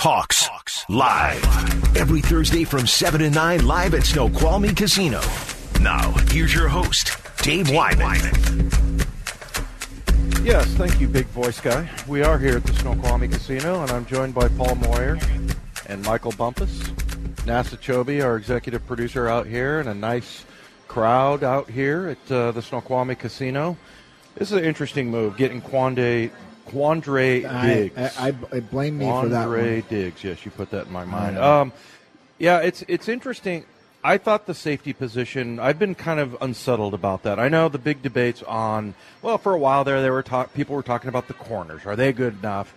Hawks, Hawks live every Thursday from 7 to 9 live at Snoqualmie Casino. Now, here's your host, Dave Wyman. Yes, thank you, big voice guy. We are here at the Snoqualmie Casino, and I'm joined by Paul Moyer and Michael Bumpus. NASA Chobe, our executive producer, out here, and a nice crowd out here at uh, the Snoqualmie Casino. This is an interesting move, getting Quande, Quandre Diggs. I, I, I blame me for that Quandre. Diggs, yes, you put that in my mind. Um, yeah, it's it's interesting. I thought the safety position. I've been kind of unsettled about that. I know the big debates on. Well, for a while there, they were talk, people were talking about the corners. Are they good enough?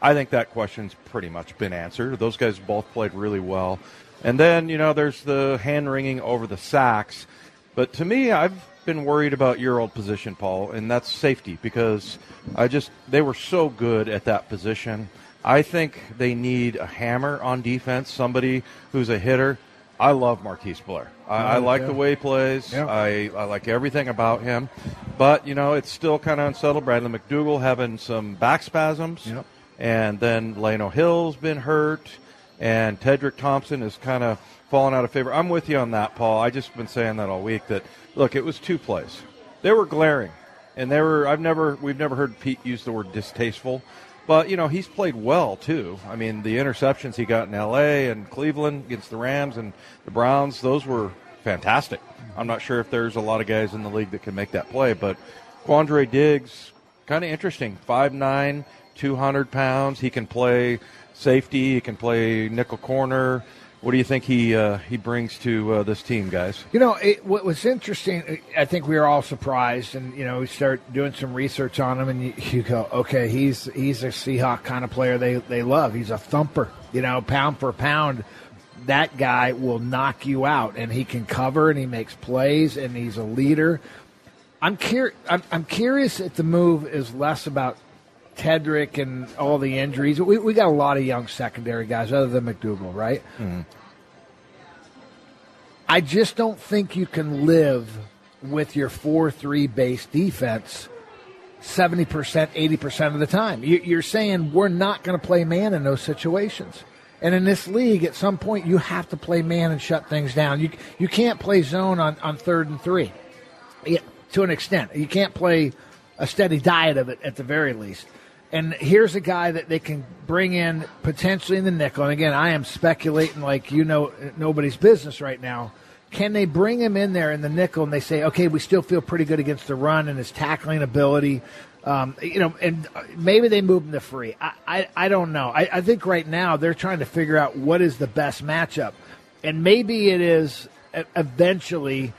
I think that question's pretty much been answered. Those guys both played really well. And then, you know, there's the hand wringing over the sacks. But to me, I've been worried about your old position, Paul, and that's safety because I just, they were so good at that position. I think they need a hammer on defense, somebody who's a hitter. I love Marquise Blair. I, I like yeah. the way he plays. Yeah. I, I like everything about him. But, you know, it's still kind of unsettled. Bradley McDougald having some back spasms. Yep. And then Lano Hill's been hurt. And Tedric Thompson is kind of fallen out of favor. I'm with you on that, Paul. I just been saying that all week that, look, it was two plays. They were glaring. And they were, I've never, we've never heard Pete use the word distasteful. But, you know, he's played well, too. I mean, the interceptions he got in L.A. and Cleveland against the Rams and the Browns, those were fantastic. I'm not sure if there's a lot of guys in the league that can make that play, but Quandre Diggs, kind of interesting. 5'9, 200 pounds. He can play safety, he can play nickel corner. What do you think he uh, he brings to uh, this team, guys? You know, it, what was interesting, I think we were all surprised, and you know, we start doing some research on him, and you, you go, okay, he's he's a Seahawk kind of player they they love. He's a thumper, you know, pound for pound. That guy will knock you out, and he can cover, and he makes plays, and he's a leader. I'm cur- I'm, I'm curious if the move is less about Tedric and all the injuries. We, we got a lot of young secondary guys, other than McDougald, right? Mm-hmm. I just don't think you can live with your 4 3 base defense 70%, 80% of the time. You, you're saying we're not going to play man in those situations. And in this league, at some point, you have to play man and shut things down. You, you can't play zone on, on third and three yeah, to an extent. You can't play a steady diet of it at the very least. And here's a guy that they can bring in potentially in the nickel. And again, I am speculating like you know nobody's business right now. Can they bring him in there in the nickel and they say, okay, we still feel pretty good against the run and his tackling ability? Um, you know, and maybe they move him to free. I, I, I don't know. I, I think right now they're trying to figure out what is the best matchup. And maybe it is eventually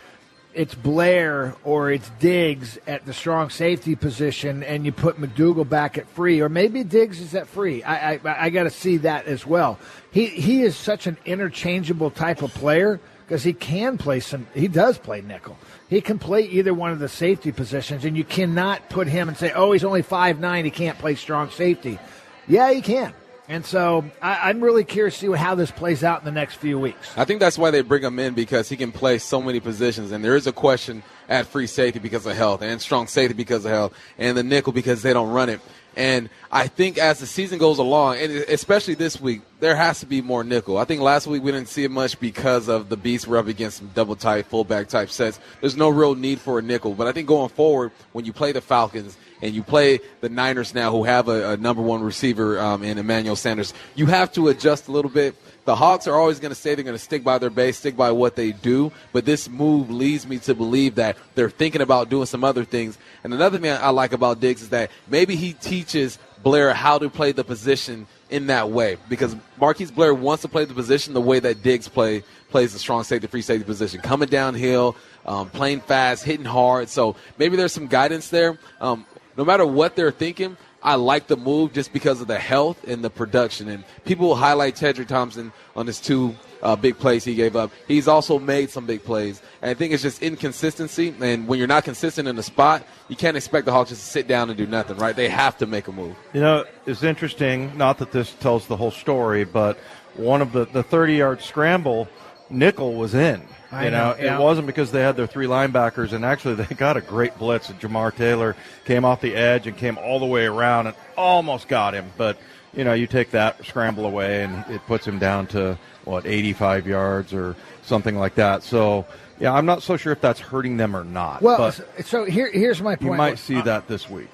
it's Blair or it's Diggs at the strong safety position, and you put McDougald back at free, or maybe Diggs is at free. I I, I got to see that as well. He he is such an interchangeable type of player because he can play some. He does play nickel. He can play either one of the safety positions, and you cannot put him and say, "Oh, he's only five nine. He can't play strong safety." Yeah, he can. And so I, I'm really curious to see how this plays out in the next few weeks. I think that's why they bring him in because he can play so many positions. And there is a question at free safety because of health, and strong safety because of health, and the nickel because they don't run it. And I think as the season goes along, and especially this week, there has to be more nickel. I think last week we didn't see it much because of the beats were up against some double tight, fullback type sets. There's no real need for a nickel. But I think going forward, when you play the Falcons and you play the Niners now, who have a, a number one receiver um, in Emmanuel Sanders, you have to adjust a little bit. The Hawks are always going to say they're going to stick by their base, stick by what they do. But this move leads me to believe that they're thinking about doing some other things. And another thing I like about Diggs is that maybe he teaches Blair how to play the position in that way because Marquise Blair wants to play the position the way that Diggs play plays the strong safety, free safety position, coming downhill, um, playing fast, hitting hard. So maybe there's some guidance there. Um, no matter what they're thinking, I like the move just because of the health and the production. And people will highlight Tedric Thompson on his two uh, big plays he gave up. He's also made some big plays. And I think it's just inconsistency. And when you're not consistent in the spot, you can't expect the Hawks just to sit down and do nothing, right? They have to make a move. You know, it's interesting. Not that this tells the whole story, but one of the the 30 yard scramble, nickel was in. You know, know, yeah. it wasn't because they had their three linebackers, and actually they got a great blitz. And Jamar Taylor came off the edge and came all the way around and almost got him, but you know, you take that scramble away, and it puts him down to what 85 yards or something like that. So. Yeah, I'm not so sure if that's hurting them or not. Well, so, so here, here's my point. you might see that this week.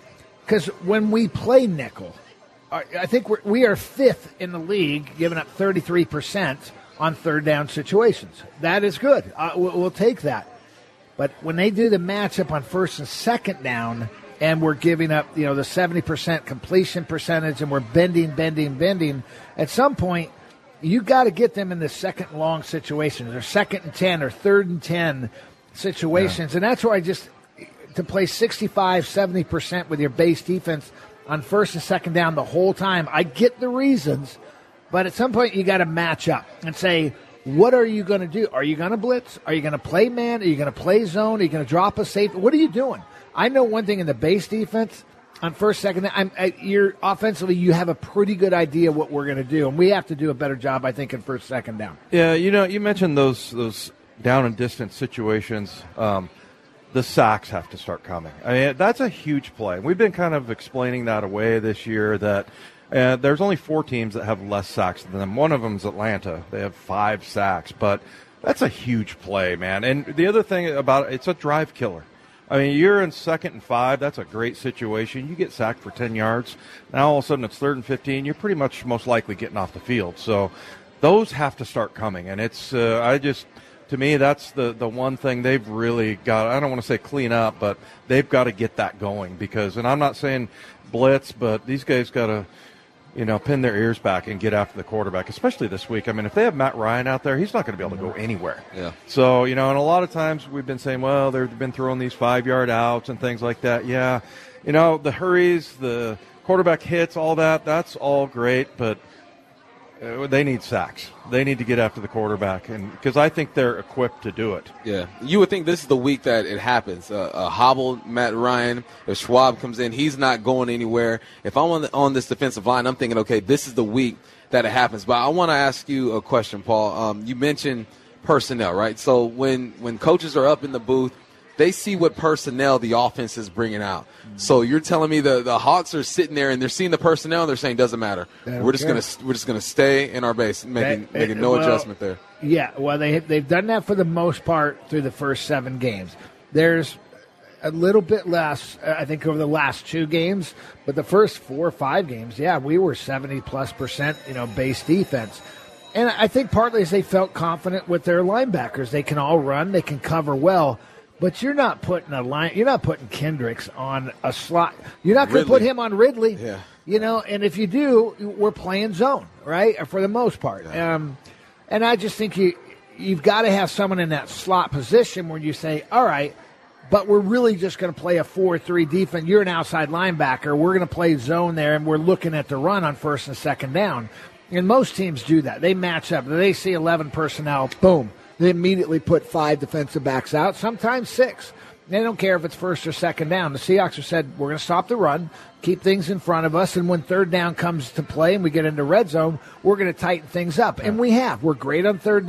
because when we play nickel, I I think we're, we are fifth in the league, giving up 33% on third down situations. That is good. Uh, we'll, we'll take that. But when they do the matchup on first and second down, and we're giving up, you know, the 70% completion percentage, and we're bending, bending, bending, at some point, you got to get them in the second long situations, or second and 10, or third and 10 situations. And that's where I just, to play 65, 70% with your base defense on first and second down the whole time. I get the reasons, but at some point you got to match up and say, what are you going to do? Are you going to blitz? Are you going to play man? Are you going to play zone? Are you going to drop a safe? What are you doing? I know one thing in the base defense on first, second. I'm, I, you're offensively, you have a pretty good idea what we're going to do, and we have to do a better job, I think, in first, second down. Yeah, you know, you mentioned those those down and distance situations. Um, the sacks have to start coming. I mean, that's a huge play. We've been kind of explaining that away this year. That uh, there's only four teams that have less sacks than them. One of them is Atlanta. They have five sacks, but that's a huge play, man. And the other thing about it, it's a drive killer. I mean, you're in second and five. That's a great situation. You get sacked for 10 yards. Now all of a sudden it's third and 15. You're pretty much most likely getting off the field. So those have to start coming. And it's, uh, I just, to me, that's the, the one thing they've really got. I don't want to say clean up, but they've got to get that going because, and I'm not saying blitz, but these guys got to, you know, pin their ears back and get after the quarterback, especially this week. I mean, if they have Matt Ryan out there, he's not going to be able to go anywhere. Yeah. So, you know, and a lot of times we've been saying, well, they've been throwing these five yard outs and things like that. Yeah. You know, the hurries, the quarterback hits, all that, that's all great, but uh, they need sacks. They need to get after the quarterback, and because I think they're equipped to do it. Yeah, you would think this is the week that it happens. Uh, a hobbled Matt Ryan. If Schaub comes in, he's not going anywhere. If I'm on, the, on this defensive line, I'm thinking, okay, this is the week that it happens. But I want to ask you a question, Paul. Um, you mentioned personnel, right? So when when coaches are up in the booth, they see what personnel the offense is bringing out. So you're telling me the, the Hawks are sitting there and they're seeing the personnel and they're saying doesn't matter. We're just care. gonna we're just gonna stay in our base, making They- making no well, adjustment there. Yeah, well, they they've done that for the most part through the first seven games. There's a little bit less, uh, I think, over the last two games, but the first four or five games, yeah, we were seventy plus percent, you know, base defense. And I think partly is they felt confident with their linebackers. They can all run, they can cover well. But you're not putting a line. You're not putting Kendricks on a slot. You're not going to put him on Ridley. Yeah. You know, and if you do, we're playing zone, right? For the most part. Um, and I just think you you've got to have someone in that slot position where you say, all right, but we're really just going to play a four-three defense. You're an outside linebacker. We're going to play zone there, and we're looking at the run on first and second down. And most teams do that. They match up. They see 11 personnel, boom. They immediately put five defensive backs out, sometimes six. They don't care if it's first or second down. The Seahawks have said, we're going to stop the run, keep things in front of us, and when third down comes to play and we get into red zone, we're going to tighten things up. And we have. We're great on third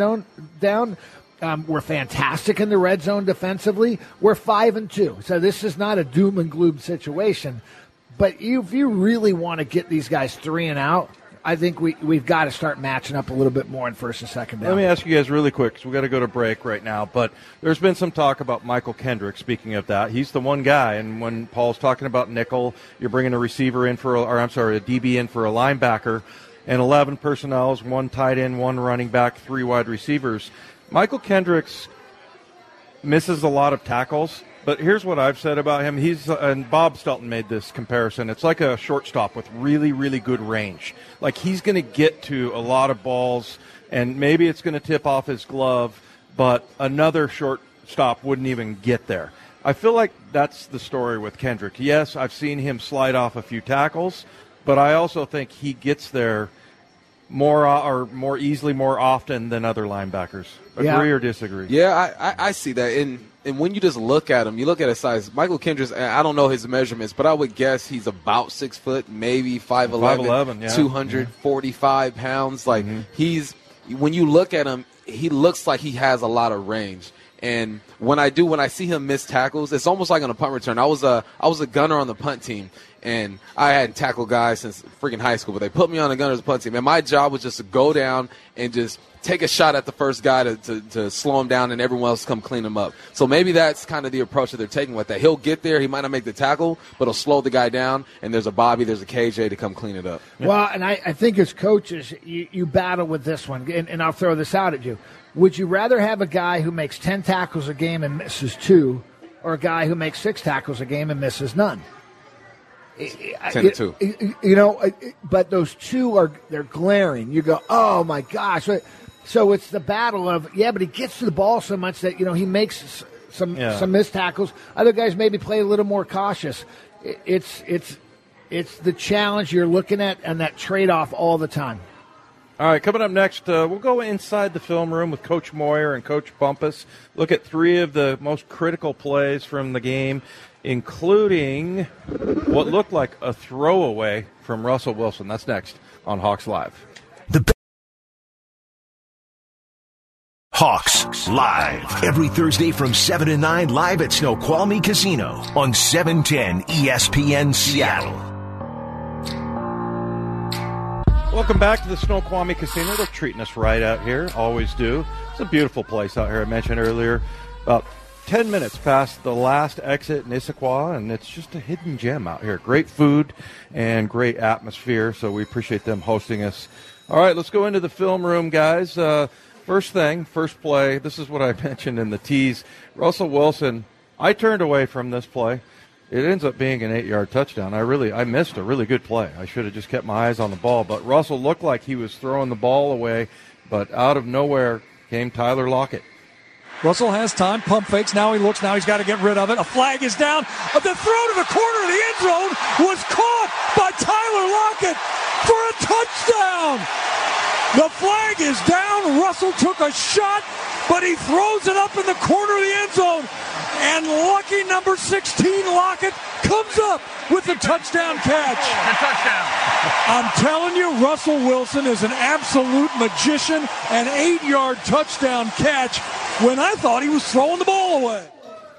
down. Um, we're fantastic in the red zone defensively. We're five and two. So this is not a doom and gloom situation. But if you really want to get these guys three and out, I think we, we've got to start matching up a little bit more in first and second down. Let me ask you guys really quick, because we got to go to break right now. But there's been some talk about Mychal Kendrick. Speaking of that, he's the one guy. And when Paul's talking about nickel, you're bringing a receiver in for, or I'm sorry, a DB in for a linebacker, and 11 personnel, is one tight end, one running back, three wide receivers. Mychal Kendricks misses a lot of tackles. But here's what I've said about him. He's and Bob Stelton made this comparison. It's like a shortstop with really, really good range. Like he's going to get to a lot of balls, and maybe it's going to tip off his glove, but another shortstop wouldn't even get there. I feel like that's the story with Kendrick. Yes, I've seen him slide off a few tackles, but I also think he gets there more uh, or more easily, more often than other linebackers. Agree Yeah. or disagree? Yeah, I, I, I see that. And and when you just look at him, you look at his size. Mychal Kendricks, I don't know his measurements, but I would guess he's about six foot, maybe 5'11", 5'11", yeah. 245 pounds. Like mm-hmm. he's when you look at him, he looks like he has a lot of range. And when I do, when I see him miss tackles, it's almost like on a punt return. I was a I was a gunner on the punt team, and I hadn't tackled guys since freaking high school, but they put me on the gunner's punt team, and my job was just to go down and just take a shot at the first guy to, to, to, slow him down and everyone else come clean him up. So maybe that's kind of the approach that they're taking with that. He'll get there, he might not make the tackle, but he'll slow the guy down, and there's a Bobby, there's a KJ to come clean it up. Well, and I, I think as coaches, you, you battle with this one, and, and I'll throw this out at you. Would you rather have a guy who makes 10 tackles a game and misses two, or a guy who makes six tackles a game and misses none? 10 to 2. You know, but those two are, they're glaring. You go, oh my gosh. So it's the battle of yeah, but he gets to the ball so much that you know he makes some yeah. some missed tackles. Other guys maybe play a little more cautious. It's it's it's the challenge you're looking at and that trade off all the time. All right, coming up next, uh, we'll go inside the film room with Coach Moyer and Coach Bumpus. Look at three of the most critical plays from the game, including what looked like a throwaway from Russell Wilson. That's next on Hawks Live. The Hawks live every Thursday from 7 to 9 live at Snoqualmie Casino on 710 ESPN Seattle. Welcome back to the Snoqualmie Casino. They're treating us right out here, always do. It's a beautiful place out here. I mentioned earlier, about 10 minutes past the last exit in Issaquah, and it's just a hidden gem out here. Great food and great atmosphere, so we appreciate them hosting us. All right, let's go into the film room, guys. Uh, First thing, first play. This is what I mentioned in the tease. Russell Wilson. I turned away from this play. It ends up being an eight-yard touchdown. I really, I missed a really good play. I should have just kept my eyes on the ball. But Russell looked like he was throwing the ball away, but out of nowhere came Tyler Lockett. Russell has time. Pump fakes. Now he looks. Now he's got to get rid of it. A flag is down. The throw to the corner of the end zone was caught by Tyler Lockett for a touchdown. The flag is down. Russell took a shot, but he throws it up in the corner of the end zone. And lucky number 16, Lockett, comes up with the touchdown catch. The touchdown. I'm telling you, Russell Wilson is an absolute magician. An eight yard touchdown catch when I thought he was throwing the ball away.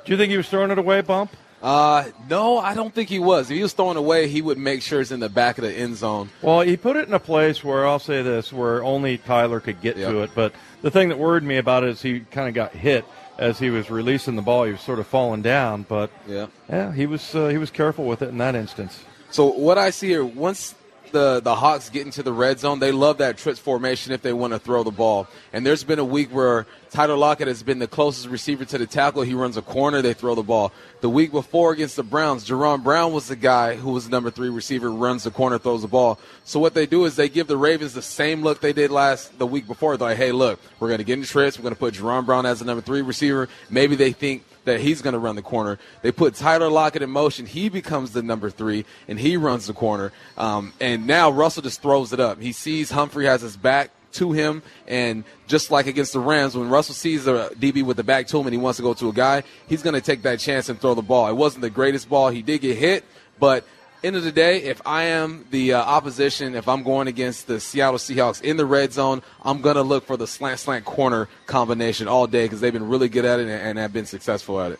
Do you think he was throwing it away, Bump? Uh, no, I don't think he was. If he was throwing away, he would make sure it's in the back of the end zone. Well, he put it in a place where I'll say this, where only Tyler could get yep. to it. But the thing that worried me about it is he kind of got hit as he was releasing the ball. He was sort of falling down, but yeah, yeah, he was uh, he was careful with it in that instance. So what I see here, once the, the Hawks get into the red zone, they love that trips formation if they want to throw the ball. And there's been a week where Tyler Lockett has been the closest receiver to the tackle. He runs a corner, they throw the ball. The week before against the Browns, Jaron Brown was the guy who was the number three receiver, runs the corner, throws the ball. So what they do is they give the Ravens the same look they did last the week before. They're like, hey, look, we're going to get in trips. We're going to put Jaron Brown as the number three receiver. Maybe they think that he's going to run the corner. They put Tyler Lockett in motion. He becomes the number three, and he runs the corner. Um, and now Russell just throws it up. He sees Humphrey has his back to him, and just like against the Rams, when Russell sees the DB with the back to him and he wants to go to a guy, he's going to take that chance and throw the ball. It wasn't the greatest ball. He did get hit, but end of the day, if I am the uh, opposition, if I'm going against the Seattle Seahawks in the red zone, I'm going to look for the slant slant corner combination all day because they've been really good at it and, and, have been successful at it.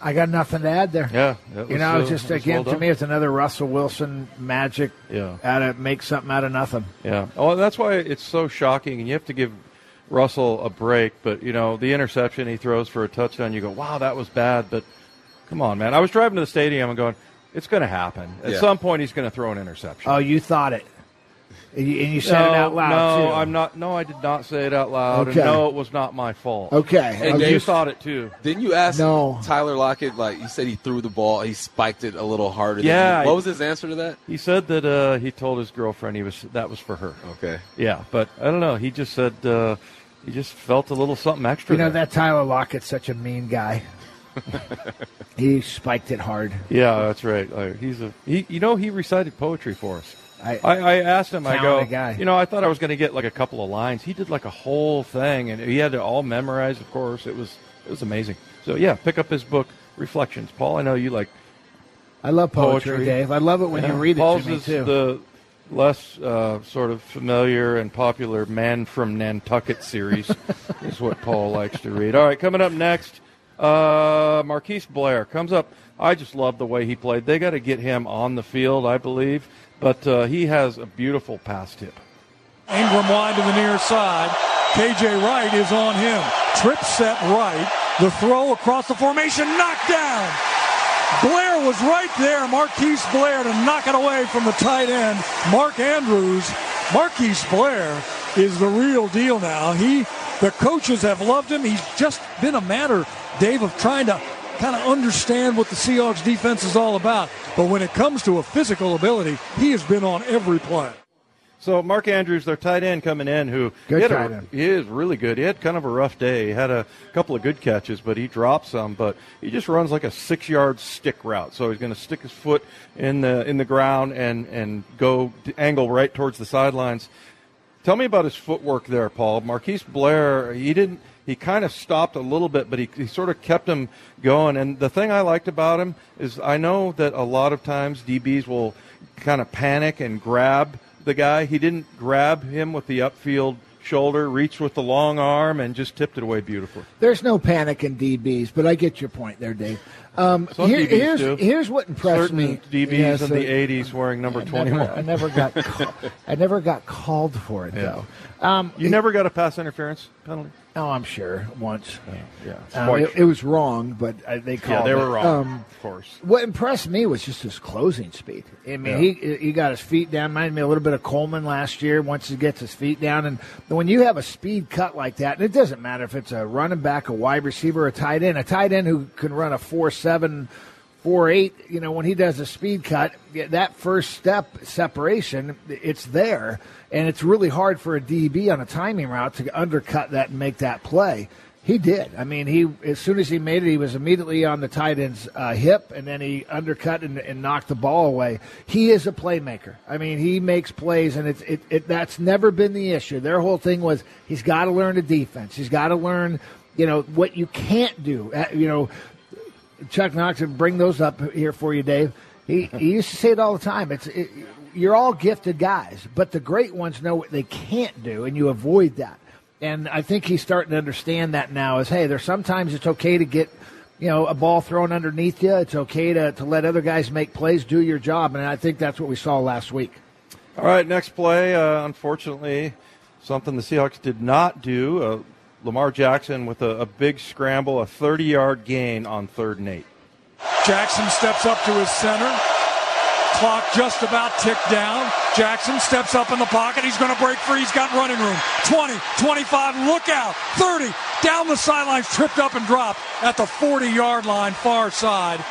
I got nothing to add there. Yeah, was, you know, it's just uh, again well to me, it's another Russell Wilson magic. Yeah, out of make something out of nothing. Yeah. Oh, that's why it's so shocking, and you have to give Russell a break. But you know, the interception he throws for a touchdown, you go, "Wow, that was bad." But come on, man! I was driving to the stadium and going, it's going to happen. At yeah. some point, he's going to throw an interception. Oh, you thought it. And you, and you said no, it out loud. No, too. I'm not. No, I did not say it out loud. Okay. no, it was not my fault. Okay. And you thought it too. Didn't you ask no. Tyler Lockett? Like you said, he threw the ball. He spiked it a little harder. Yeah. what was his answer to that? He said that uh, he told his girlfriend he was that was for her. Okay. Yeah, but I don't know. He just said uh, he just felt a little something extra. You know there. that Tyler Lockett's such a mean guy. He spiked it hard. Yeah, that's right. Uh, he's a he. You know, he recited poetry for us. I, I, I asked him. I go, guy. you know, I thought I was going to get like a couple of lines. He did like a whole thing, and he had it all memorized. Of course, it was it was amazing. So yeah, pick up his book, Reflections. Paul, I know you like. I love poetry, poetry. Dave. I love it when yeah. you read Paul's it to me is too. The less uh, sort of familiar and popular "Man from Nantucket" series is what Paul likes to read. All right, coming up next Uh, Marquise Blair comes up. I just love the way he played. They got to get him on the field, I believe, but uh, he has a beautiful pass tip. Ingram wide to the near side. KJ Wright is on him. Trip set right. The throw across the formation, knocked down. Blair was right there. Marquise Blair to knock it away from the tight end. Mark Andrews. Marquise Blair is the real deal now. He, the coaches have loved him. He's just been a matter, Dave, of trying to kind of understand what the Seahawks defense is all about. But when it comes to a physical ability, he has been on every play. So Mark Andrews, their tight end coming in, who Good he, tight a, end. he is really good. He had kind of a rough day. He had a couple of good catches, but he dropped some. But he just runs like a six-yard stick route. So he's going to stick his foot in the in the ground and and go angle right towards the sidelines. Tell me about his footwork there, Paul. Marquise Blair, he didn't. He kind of stopped a little bit, but he, he sort of kept him going. And the thing I liked about him is I know that a lot of times DBs will kind of panic and grab the guy. He didn't grab him with the upfield shoulder, reached with the long arm, and just tipped it away beautifully. There's no panic in DBs, but I get your point there, Dave. Um, here- here's, do. here's what impressed Certain me. DBs Yes, in the uh, 80s wearing number I 21. Never, I never got. I never got called for it though. Um, you never got a pass interference penalty? Oh, I'm sure once. Yeah. it's Uh, it, it was wrong, but uh, they called. Yeah, they it. were wrong, Um, of course. what impressed me was just his closing speed. I mean, Yeah. he he got his feet down. Reminded me a little bit of Coleman last year. Once he gets his feet down, and when you have a speed cut like that, and it doesn't matter if it's a running back, a wide receiver, a tight end, a tight end who can run a four seven. Four eight, you know, when he does a speed cut, that first step separation, it's there, and it's really hard for a DB on a timing route to undercut that and make that play. He did. I mean, he as soon as he made it, he was immediately on the tight end's uh, hip, and then he undercut and, and knocked the ball away. He is a playmaker. I mean, he makes plays, and it's it, it that's never been the issue. Their whole thing was he's got to learn the defense. He's got to learn, you know, what you can't do. Uh, You know, Chuck Knox would bring those up here for you, Dave. He, he used to say it all the time. It's it, you're all gifted guys, but the great ones know what they can't do, and you avoid that. And I think he's starting to understand that now. Is hey, there's sometimes it's okay to get you know a ball thrown underneath you. It's okay to to let other guys make plays, do your job, and I think that's what we saw last week. All right, next play. Uh, unfortunately, something the Seahawks did not do. Uh, Lamar Jackson with a, a big scramble, a 30 yard gain on third and eight. Jackson steps up to his center. Clock just about ticked down. Jackson steps up in the pocket. He's going to break free. He's got running room. 20, 25, look out. 30, down the sidelines, tripped up and dropped at the 40 yard line, far side.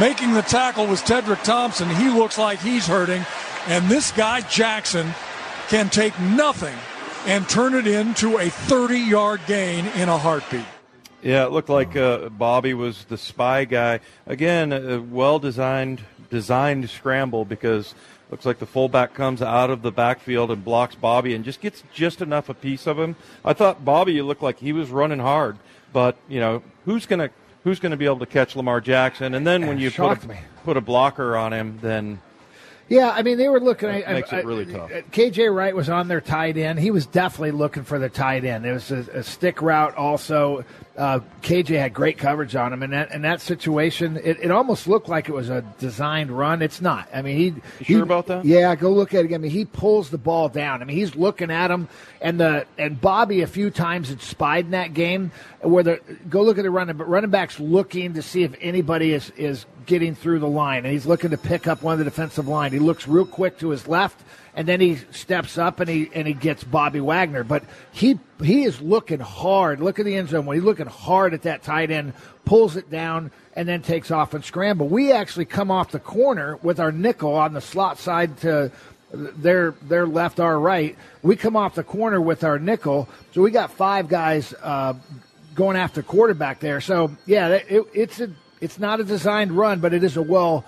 Making the tackle was Tedric Thompson. He looks like he's hurting. And this guy, Jackson, can take nothing and turn it into a 30 yard gain in a heartbeat. Yeah, it looked like uh, Bobby was the spy guy. Again, a well designed designed scramble because looks like the fullback comes out of the backfield and blocks Bobby and just gets just enough a piece of him. I thought Bobby looked like he was running hard, but you know who's gonna who's gonna be able to catch Lamar Jackson? And then when you put a, me. put a blocker on him, then Yeah, I mean they were looking. That I, makes I, it really tough. KJ Wright was on their tight end. He was definitely looking for the tight end. It was a, a stick route. Also, uh, KJ had great coverage on him, and that in that situation, it, it almost looked like it was a designed run. It's not. I mean, he. You he- sure about that? Yeah, go look at it again. I mean, he pulls the ball down. I mean, he's looking at him, and the and Bobby a few times had spied in that game where the go look at the running, but running backs looking to see if anybody is is getting through the line, and he's looking to pick up one of the defensive line. He looks real quick to his left, and then he steps up and he and he gets Bobby Wagner. But he he is looking hard. Look at the end zone he's looking hard at that tight end, pulls it down, and then takes off and scramble. We actually come off the corner with our nickel on the slot side to their their left, our right. We come off the corner with our nickel, so we got five guys uh, going after quarterback there. So yeah, it, it's a it's not a designed run, but it is a well.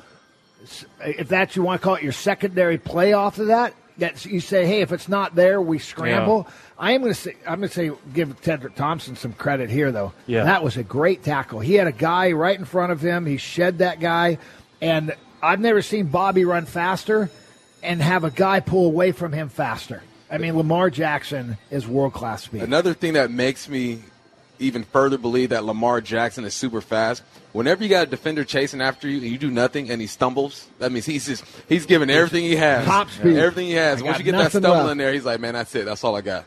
If that's you want to call it your secondary play off of that, that you say, hey, if it's not there, we scramble. I am going to say I'm going to say give Tedric Thompson some credit here though. Yeah. that was a great tackle. He had a guy right in front of him. He shed that guy, and I've never seen Bobby run faster and have a guy pull away from him faster. I mean, Lamar Jackson is world class speed. Another thing that makes me even further believe that Lamar Jackson is super fast. Whenever you got a defender chasing after you, and you do nothing, and he stumbles, that means he's just he's giving everything he has, Top speed. everything he has. I Once you get that stumble left. in there, he's like, man, that's it. That's all I got.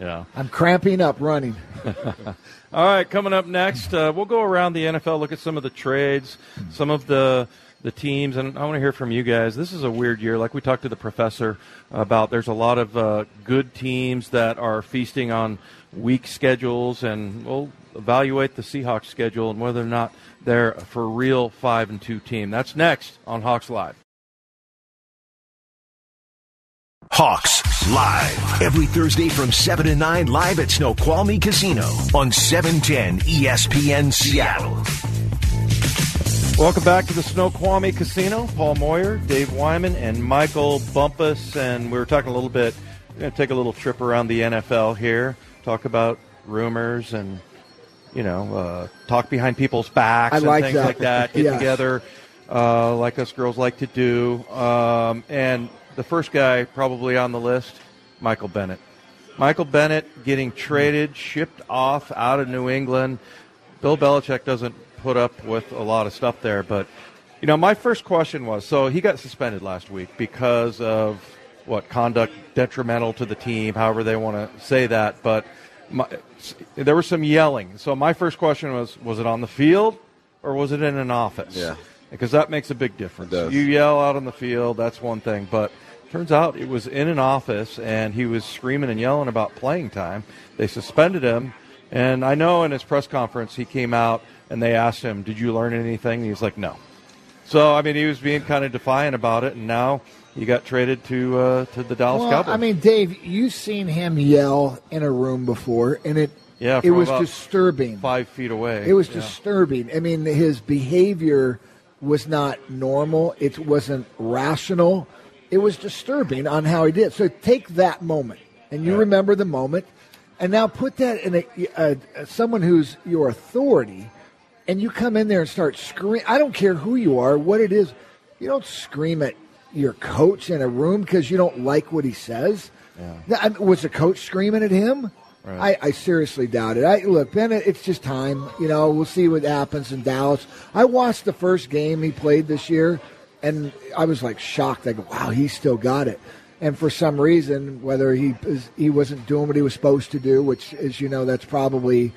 Yeah. I'm cramping up running. All right, coming up next, uh, we'll go around the NFL, look at some of the trades, some of the the teams, and I want to hear from you guys. This is a weird year, like we talked to the professor about. There's a lot of uh, good teams that are feasting on weak schedules, and we'll evaluate the Seahawks schedule and whether or not they're for real five and two team. That's next on Hawks Live. Hawks live every Thursday from 7 to 9 live at Snoqualmie Casino on E 710 ESPN Seattle. Welcome back to the Snoqualmie Casino. Paul Moyer, Dave Wyman, and Michael Bumpus. And we were talking a little bit, we're going to take a little trip around the NFL here, talk about rumors and, you know, uh, talk behind people's backs I and like things that. like that. Get together uh, like us girls like to do. Um, and the first guy probably on the list, Michael Bennett. Michael Bennett getting traded, shipped off out of New England. Bill Belichick doesn't put up with a lot of stuff there, but you know, my first question was: so he got suspended last week because of what conduct detrimental to the team, however they want to say that, but my, there was some yelling. So my first question was: was it on the field or was it in an office? Yeah. because that makes a big difference. You yell out on the field, that's one thing, but turns out it was in an office and he was screaming and yelling about playing time. They suspended him, and I know in his press conference he came out and they asked him, "Did you learn anything?" And he's like, "No." So I mean, he was being kind of defiant about it, and now he got traded to uh, to the Dallas Well, Cowboys. I mean, Dave, you've seen him yell in a room before, and it Yeah, it was disturbing. five feet away. It was Yeah. disturbing. I mean, his behavior was not normal. It wasn't rational. It was disturbing on how he did. So take that moment, and you remember the moment, and now put that in a, a, a someone who's your authority, and you come in there and start screaming. I don't care who you are, what it is. You don't scream at your coach in a room because you don't like what he says. Now, I mean, Was the coach screaming at him? Right. I, I seriously doubt it. I look, Bennett. It's just time. You know, we'll see what happens in Dallas. I watched the first game he played this year, and I was like shocked. I go, "Wow, he still got it." And for some reason, whether he is, he wasn't doing what he was supposed to do, which, as you know, that's probably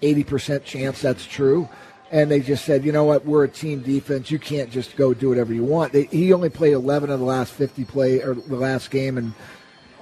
eighty percent chance that's true. And they just said, you know what, we're a team defense. You can't just go do whatever you want. They, he only played eleven of the last fifty play or the last game, and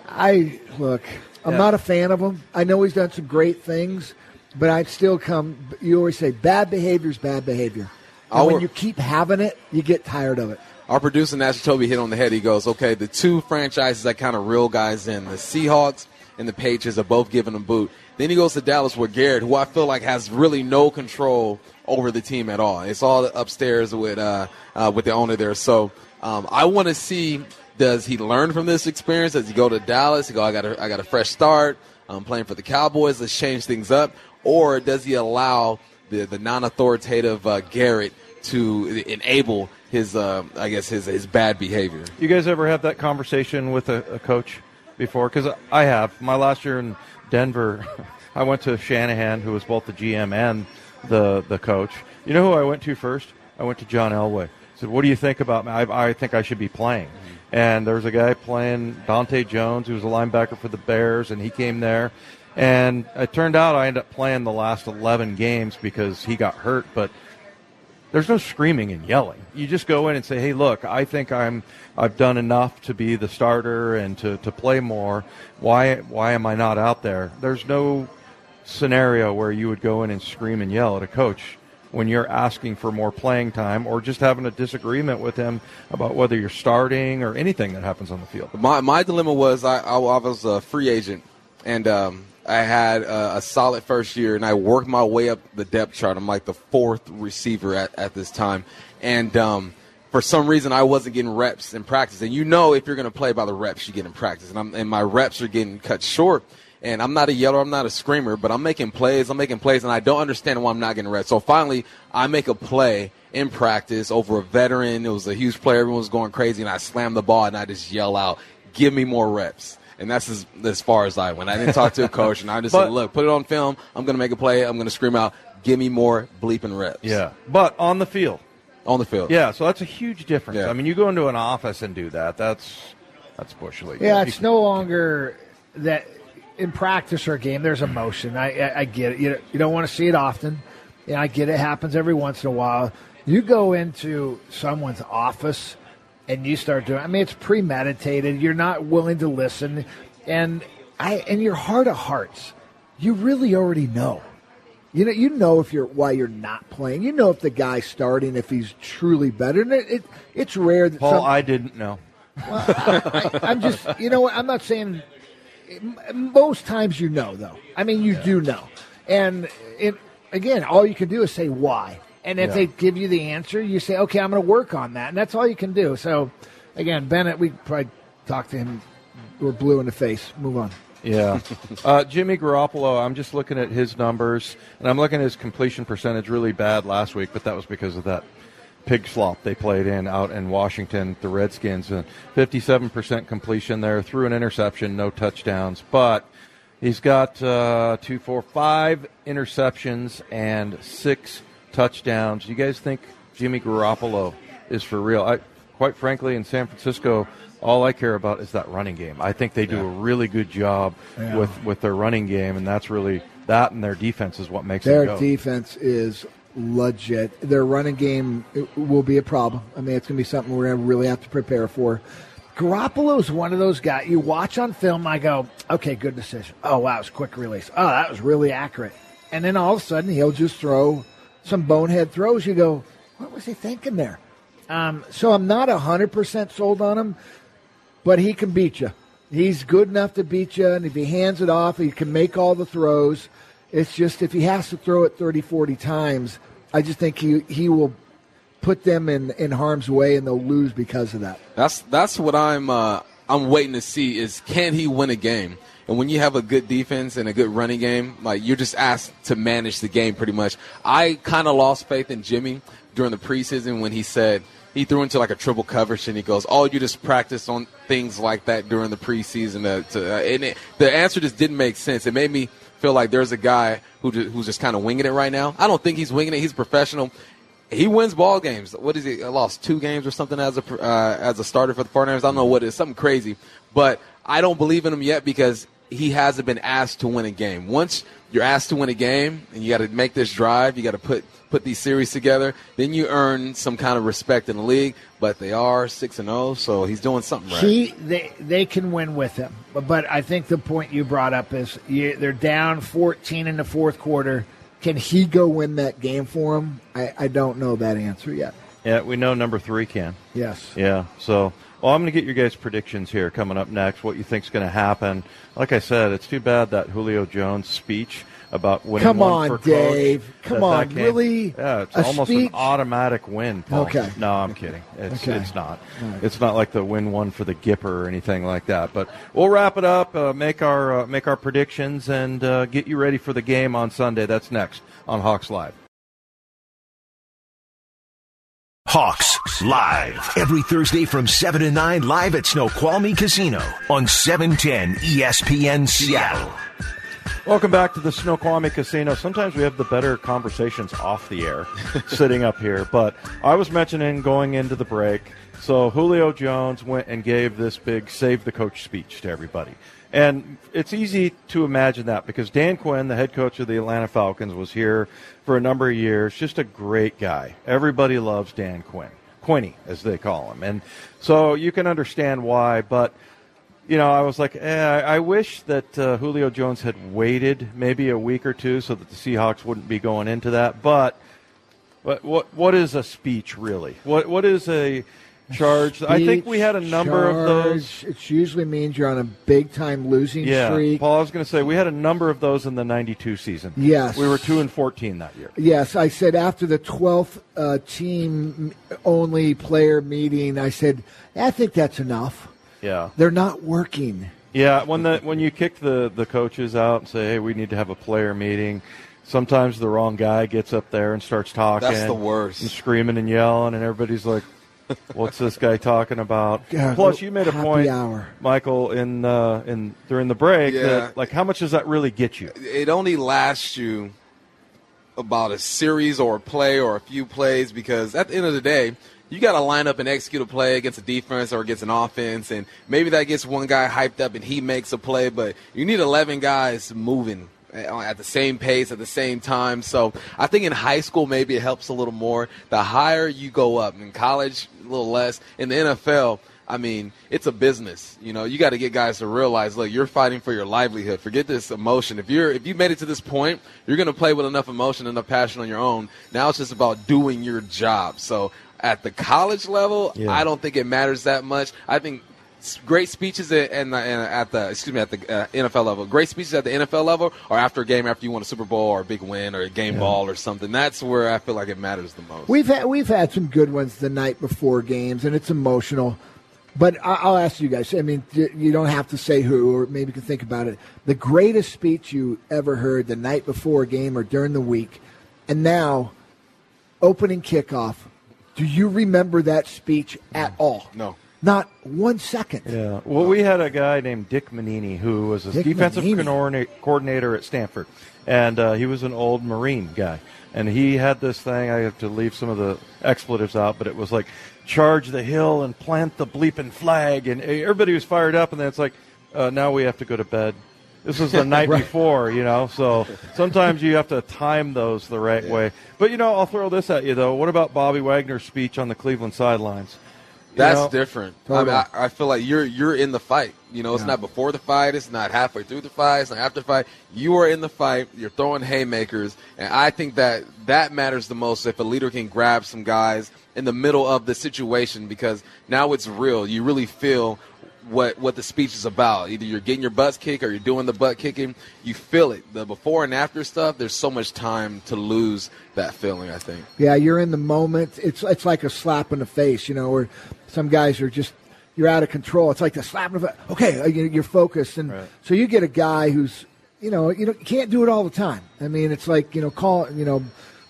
I look. I'm Yeah. not a fan of him. I know he's done some great things, but I'd still come. You always say bad behavior is bad behavior. And when you keep having it, you get tired of it. Our producer, Nash Toby, hit on the head. He goes, okay, the two franchises that kind of reel guys in, the Seahawks and the Patriots are both giving them boot. Then he goes to Dallas with Garrett, who I feel like has really no control over the team at all. It's all upstairs with uh, uh, with the owner there. So um, I want to see does he learn from this experience? Does he go to Dallas? He go, I got a, I got a fresh start. I'm playing for the Cowboys. Let's change things up. Or does he allow the the non-authoritative uh, Garrett to enable his, uh, I guess, his his bad behavior? You guys ever have that conversation with a, a coach before? Because I have. My last year in Denver, I went to Shanahan, who was both the GM and the the coach. You know who I went to first? I went to John Elway. I said, "What do you think about me? I, I think I should be playing." And there was a guy playing Dante Jones, who was a linebacker for the Bears, and he came there. And it turned out I ended up playing the last 11 games because he got hurt, but there's no screaming and yelling. You just go in and say, "Hey, look, I think I'm I've done enough to be the starter and to, to play more. Why why am I not out there?" There's no scenario where you would go in and scream and yell at a coach when you're asking for more playing time or just having a disagreement with him about whether you're starting or anything that happens on the field. My my dilemma was I, I, was a free agent, and um, I had a, a solid first year, and I worked my way up the depth chart. I'm like the fourth receiver at, at this time, and um, for some reason I wasn't getting reps in practice. And you know, if you're going to play by the reps you get in practice, and, I'm, and my reps are getting cut short. And I'm not a yeller, I'm not a screamer, but I'm making plays, I'm making plays, and I don't understand why I'm not getting reps. So finally, I make a play in practice over a veteran. It was a huge play, everyone was going crazy, and I slam the ball and I just yell out, "Give me more reps!" And that's as, as far as I went. I didn't talk to a coach, and I just But- said, "Look, put it on film. I'm going to make a play. I'm going to scream out, give me more bleeping reps." Yeah, but on the field. on the field. Yeah, so that's a huge difference. Yeah. I mean, you go into an office and do that. That's that's bush league. Yeah, it's no longer that in practice or game. There's emotion. I, I, I get it. You, you don't want to see it often. And I get it. it. Happens every once in a while. You go into someone's office and you start doing. I mean, it's premeditated. You're not willing to listen, and I in your heart of hearts, you really already know. You know, you know if you're why you're not playing. You know if the guy's starting, if he's truly better. And it, it it's rare that Paul, some, I didn't know. I'm just, you know what? I'm not saying. Most times you know, though. I mean, you do know, and it again, all you can do is say why. And if Yeah. they give you the answer, you say, "Okay, I'm going to work on that," and that's all you can do. So, again, Bennett, we probably talked to him. We're blue in the face. Move on. Yeah. uh, Jimmy Garoppolo, I'm just looking at his numbers, and I'm looking at his completion percentage really bad last week, but that was because of that pig slop they played in out in Washington, the Redskins. And 57% completion there, threw an interception, no touchdowns. But he's got uh, two, four, five interceptions and six touchdowns. You guys think Jimmy Garoppolo is for real? I, quite frankly, in San Francisco, all I care about is that running game. I think they do a really good job Yeah. with, with their running game, and that's really that and their defense is what makes Their defense is legit. Their running game will be a problem. I mean, it's going to be something we're going to really have to prepare for. Garoppolo's one of those guys you watch on film. I go, okay, good decision. Oh wow, it was quick release. Oh, that was really accurate. And then all of a sudden, he'll just throw some bonehead throws. You go, what was he thinking there? Um, so I'm not hundred percent sold on him, but he can beat you. He's good enough to beat you, and if he hands it off, he can make all the throws. It's just if he has to throw it 30, 40 times, I just think he he will put them in, in harm's way, and they'll lose because of that. That's that's what I'm uh, I'm waiting to see is can he win a game? And when you have a good defense and a good running game, like you're just asked to manage the game pretty much. I kind of lost faith in Jimmy during the preseason when he said he threw into like a triple coverage and he goes, "Oh, you just practice on things like that during the preseason." To, to, and it, the answer just didn't make sense. It made me feel like there's a guy who ju- who's just kind of winging it right now. I don't think he's winging it. He's professional. He wins ball games. What is he? Lost two games or something as a uh, as a starter for the 49ers. I don't know what it is. Something crazy. But I don't believe in him yet because he hasn't been asked to win a game. Once you're asked to win a game and you got to make this drive, you got to put put these series together, then you earn some kind of respect in the league. But they are six and zero, so he's doing something right. He they they can win with him, but, but I think the point you brought up is you, they're down 14 in the fourth quarter. Can he go win that game for him? I, I don't know that answer yet. Yeah, we know number three can. Yes. Yeah. So, well, I'm going to get your guys' predictions here coming up next. What you think's going to happen? Like I said, it's too bad that Julio Jones speech about winning. Come one on, for coach, Dave. Come on, really? Yeah, it's A almost speech? an automatic win. Paul. Okay. No, I'm kidding. It's Okay. it's not. It's not like the win one for the Gipper or anything like that. But we'll wrap it up. Uh, make our uh, make our predictions and uh, get you ready for the game on Sunday. That's next on Hawks Live. Hawks live every Thursday from 7 to 9 live at Snoqualmie Casino on E 710 ESPN Seattle. Welcome back to the Snoqualmie Casino. Sometimes we have the better conversations off the air, sitting up here. But I was mentioning going into the break. So Julio Jones went and gave this big save the coach speech to everybody. And it's easy to imagine that because Dan Quinn, the head coach of the Atlanta Falcons, was here for a number of years. Just a great guy. Everybody loves Dan Quinn. Quinny, as they call him. And so you can understand why. But you know, I was like, eh, I wish that uh, Julio Jones had waited maybe a week or two so that the Seahawks wouldn't be going into that. But, but what what is a speech really? What what is a charge? I think we had a number of those. It usually means you're on a big time losing Yeah, streak. Paul. I was going to say we had a number of those in the '92 season. Yes. we were two and fourteen that year. Yes, I said after the 12th uh, team only player meeting, I said, I think that's enough. Yeah, They're not working. Yeah, when the when you kick the the coaches out and say, "Hey, we need to have a player meeting," sometimes the wrong guy gets up there and starts talking. That's the worst. And screaming and yelling, and everybody's like, What's this guy talking about? Yeah, Plus, you made a point, hour. Michael, in uh, in during the break. Yeah. That, like, how much does that really get you? it only lasts you about a series or a play or a few plays because at the end of the day, you got to line up and execute a play against a defense or against an offense, and maybe that gets one guy hyped up and he makes a play, but you need 11 guys moving at the same pace at the same time. So I think in high school maybe it helps a little more. The higher you go up in college, a little less. In the NFL, I mean, it's a business. You know, you got to get guys to realize, look, you're fighting for your livelihood. Forget this emotion. If you're if you made it to this point, you're going to play with enough emotion, enough passion on your own. Now it's just about doing your job. So at the college level, Yeah. I don't think it matters that much. I think great speeches at, and, at the excuse me at the uh, NFL level. Great speeches at the NFL level, or after a game after you won a Super Bowl or a big win or a game ball or something. That's where I feel like it matters the most. We've had we've had some good ones the night before games, and it's emotional. But I- I'll ask you guys. I mean, you don't have to say who, or maybe you can think about it. The greatest speech you ever heard the night before a game or during the week, and now opening kickoff. Do you remember that speech at all? No. Not one second. Yeah. Well, we had a guy named Dick Mannini who was a Dick defensive Mannini. coordinator at Stanford, and uh, he was an old Marine guy. And he had this thing. I have to leave some of the expletives out, but it was like charge the hill and plant the bleeping flag, and everybody was fired up. And then it's like, uh, now we have to go to bed. This was the night before, you know. So sometimes you have to time those the right way. But you know, I'll throw this at you though. What about Bobby Wagner's speech on the Cleveland sidelines? That's know? different. I, mean, I, I feel like you're you're in the fight. You know, it's not before the fight. It's not halfway through the fight. It's not after the fight. You are in the fight. You're throwing haymakers, and I think that that matters the most. If a leader can grab some guys in the middle of the situation, because now it's real. You really feel what what the speech is about. Either you're getting your butt kicked or you're doing the butt kicking. You feel it. The before and after stuff. There's so much time to lose that feeling. I think. Yeah, you're in the moment. It's it's like a slap in the face, you know, where some guys are just you're out of control. It's like the slap in the face. Okay, uh, you- you're focused, and so you get a guy who's you know you know can't do it all the time. I mean, it's like you know call you know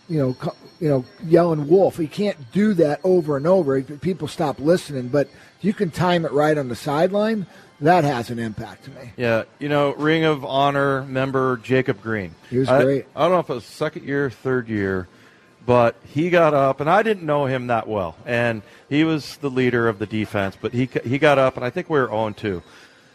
you know ca- you know yelling wolf. You can't do that over and over. People stop listening, but if you can time it right on the sideline. That has an impact to me. Yeah, you know, Ring of Honor member Jacob Green. He was I, great. I don't know if it was second year, third year, but he got up, and I didn't know him that well, and he was the leader of the defense. But he he got up, and I think we were 0 2,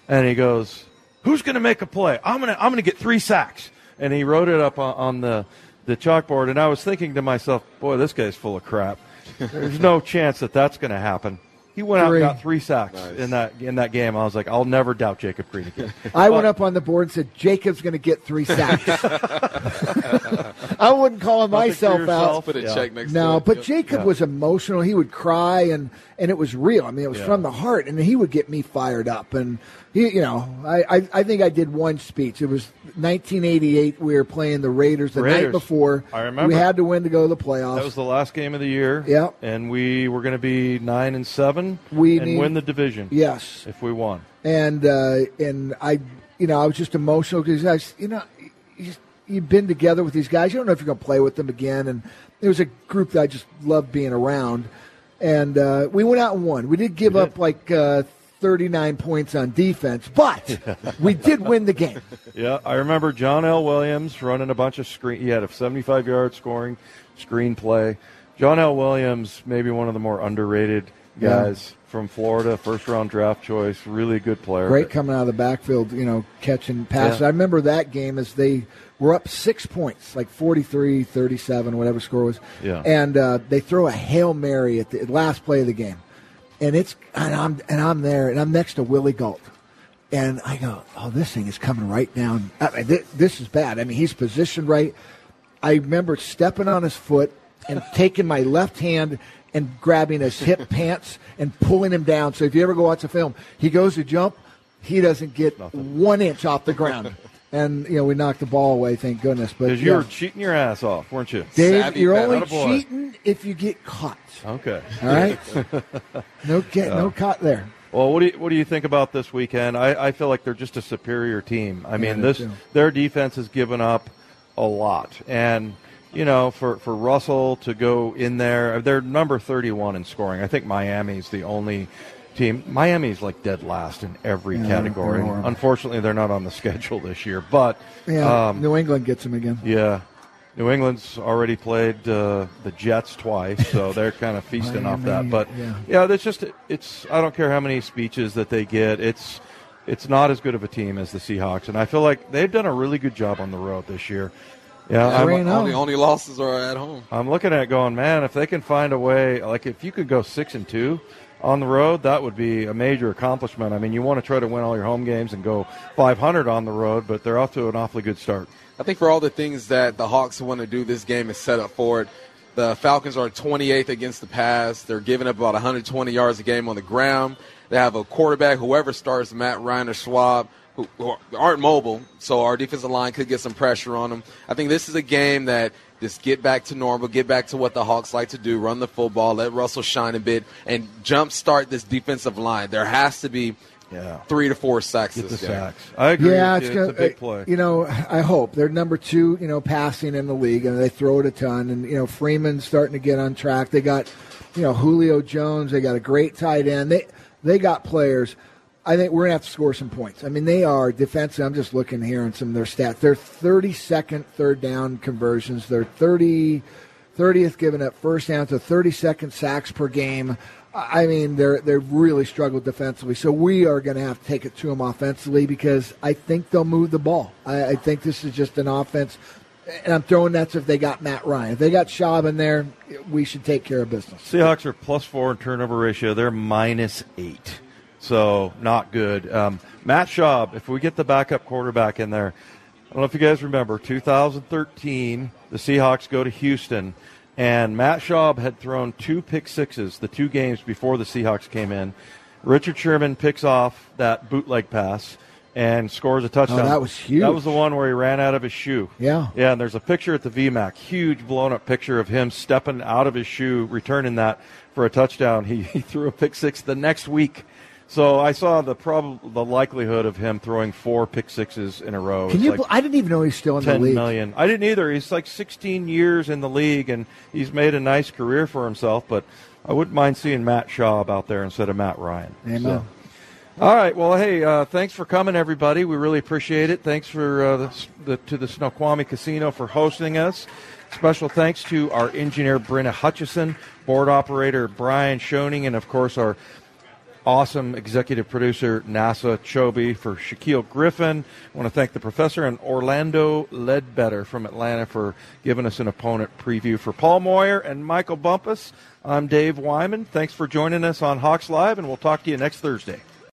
and he goes, "Who's going to make a play? I'm gonna I'm gonna get three sacks," and he wrote it up on, on the the chalkboard, and I was thinking to myself, "Boy, this guy's full of crap. There's no chance that that's going to happen." He went out and got three sacks in that in that game. I was like, I'll never doubt Jacob Green again. I went up on the board and said Jacob's going to get three sacks. I wouldn't call Nothing for myself out. yourself. Put a Yeah. check next No, it. but Yep. Jacob Yeah. was emotional. He would cry, and and it was real. I mean, it was Yeah. from the heart, and he would get me fired up. And he, you know, I, I I think I did one speech. It was 1988. We were playing the Raiders the night before. I remember. We had to win to go to the playoffs. That was the last game of the year. Yeah. And we were going to be nine and seven We and need- win the division. yes, If we won. and uh, and I, you know, I was just emotional because I, you know, you just, you've been together with these guys. You don't know if you're going to play with them again, and there was a group that I just loved being around, and uh, we went out and won. We did give up like uh, 39 points on defense, but we did win the game. Yeah. I remember John L. Williams running a bunch of screen. He had a 75 yard scoring screenplay. John L. Williams, maybe one of the more underrated Yeah. guys from Florida, first round draft choice, really good player. Great coming out of the backfield, you know, catching passes. Yeah. I remember that game as they were up six points, like 43, 37, whatever score was. Yeah. And uh, they throw a Hail Mary at the last play of the game. And it's and I'm and I'm there and I'm next to Willie Gault. And I go, oh, this thing is coming right down. I mean, this, this is bad. I mean, he's positioned right. I remember stepping on his foot and taking my left hand and grabbing his hip pants and pulling him down. So if you ever go watch a film, he goes to jump, he doesn't get one inch off the ground. And you know we knocked the ball away, thank goodness. But Because you yeah. were cheating your ass off, weren't you? Dave, Savvy you're only cheating if you get caught. Okay. All right, no get no caught there. Well, what do you what do you think about this weekend? I, I feel like they're just a superior team. I mean, do this too. their defense has given up a lot, and you know, for, for Russell to go in there, they're number 31 in scoring. I think Miami's the only team. Miami's like dead last in every Yeah, category. they're. Unfortunately, they're not on the schedule this year. But Yeah, um, New England gets them again. yeah, New England's already played uh, the Jets twice, so they're kind of feasting off that. But yeah. yeah, that's just it's. I don't care how many speeches that they get. It's it's not as good of a team as the Seahawks, and I feel like they've done a really good job on the road this year. Yeah, I'm, Three and oh. Only only losses are at home. I'm looking at it going, man, if they can find a way, like if you could go six and two on the road, that would be a major accomplishment. I mean, you want to try to win all your home games and go 500 on the road, but they're off to an awfully good start. I think for all the things that the Hawks want to do, this game is set up for it. The Falcons are 28th against the pass. They're giving up about 120 yards a game on the ground. They have a quarterback, whoever starts, Matt Ryan or Schaub, who, aren't mobile, so our defensive line could get some pressure on them. I think this is a game that just get back to normal, get back to what the Hawks like to do, run the football, let Russell shine a bit, and jumpstart this defensive line. There has to be Yeah. three to four sacks Get the this game. sacks. I agree. Yeah, with it's, you. gonna, it's a big uh, play. You know, I hope they're number two. You know, passing in the league, and they throw it a ton. And you know, Freeman's starting to get on track. They got, you know, Julio Jones. They got a great tight end. They they got players. I think we're gonna have to score some points. I mean, they are defensive. I'm just looking here on some of their stats. They're 32nd third down conversions. They're 30. 30th giving up first down to 32nd sacks per game. I mean, they're they've really struggled defensively. So we are going to have to take it to them offensively because I think they'll move the ball. I, I think this is just an offense, and I'm throwing that if they got Matt Ryan. If they got Schaub in there, we should take care of business. Seahawks are plus four in turnover ratio. They're minus eight, so not good. Um, Matt Schaub, if we get the backup quarterback in there, I don't know if you guys remember 2013. The Seahawks go to Houston, and Matt Schaub had thrown two pick sixes the two games before the Seahawks came in. Richard Sherman picks off that bootleg pass and scores a touchdown. Oh, that was huge. That was the one where he ran out of his shoe. Yeah. Yeah, and there's a picture at the VMAC, huge blown up picture of him stepping out of his shoe, returning that for a touchdown. He, he threw a pick six the next week. So I saw the prob- the likelihood of him throwing four pick sixes in a row. Can you? like bel- I didn't even know he's still in the league. million. I didn't either. He's like 16 years in the league, and he's made a nice career for himself. But I wouldn't mind seeing Matt Schaub out there instead of Matt Ryan. Amen. So- all right. Well, hey, uh, thanks for coming, everybody. We really appreciate it. Thanks for uh, the, the, to the Snoqualmie Casino for hosting us. Special thanks to our engineer Brenna Hutchison, board operator Brian Schoening, and of course our awesome executive producer NASA Chobe for Shaquille Griffin. I want to thank the professor and Orlando Ledbetter from Atlanta for giving us an opponent preview. For Paul Moyer and Michael Bumpus, I'm Dave Wyman. Thanks for joining us on Hawks Live, and we'll talk to you next Thursday.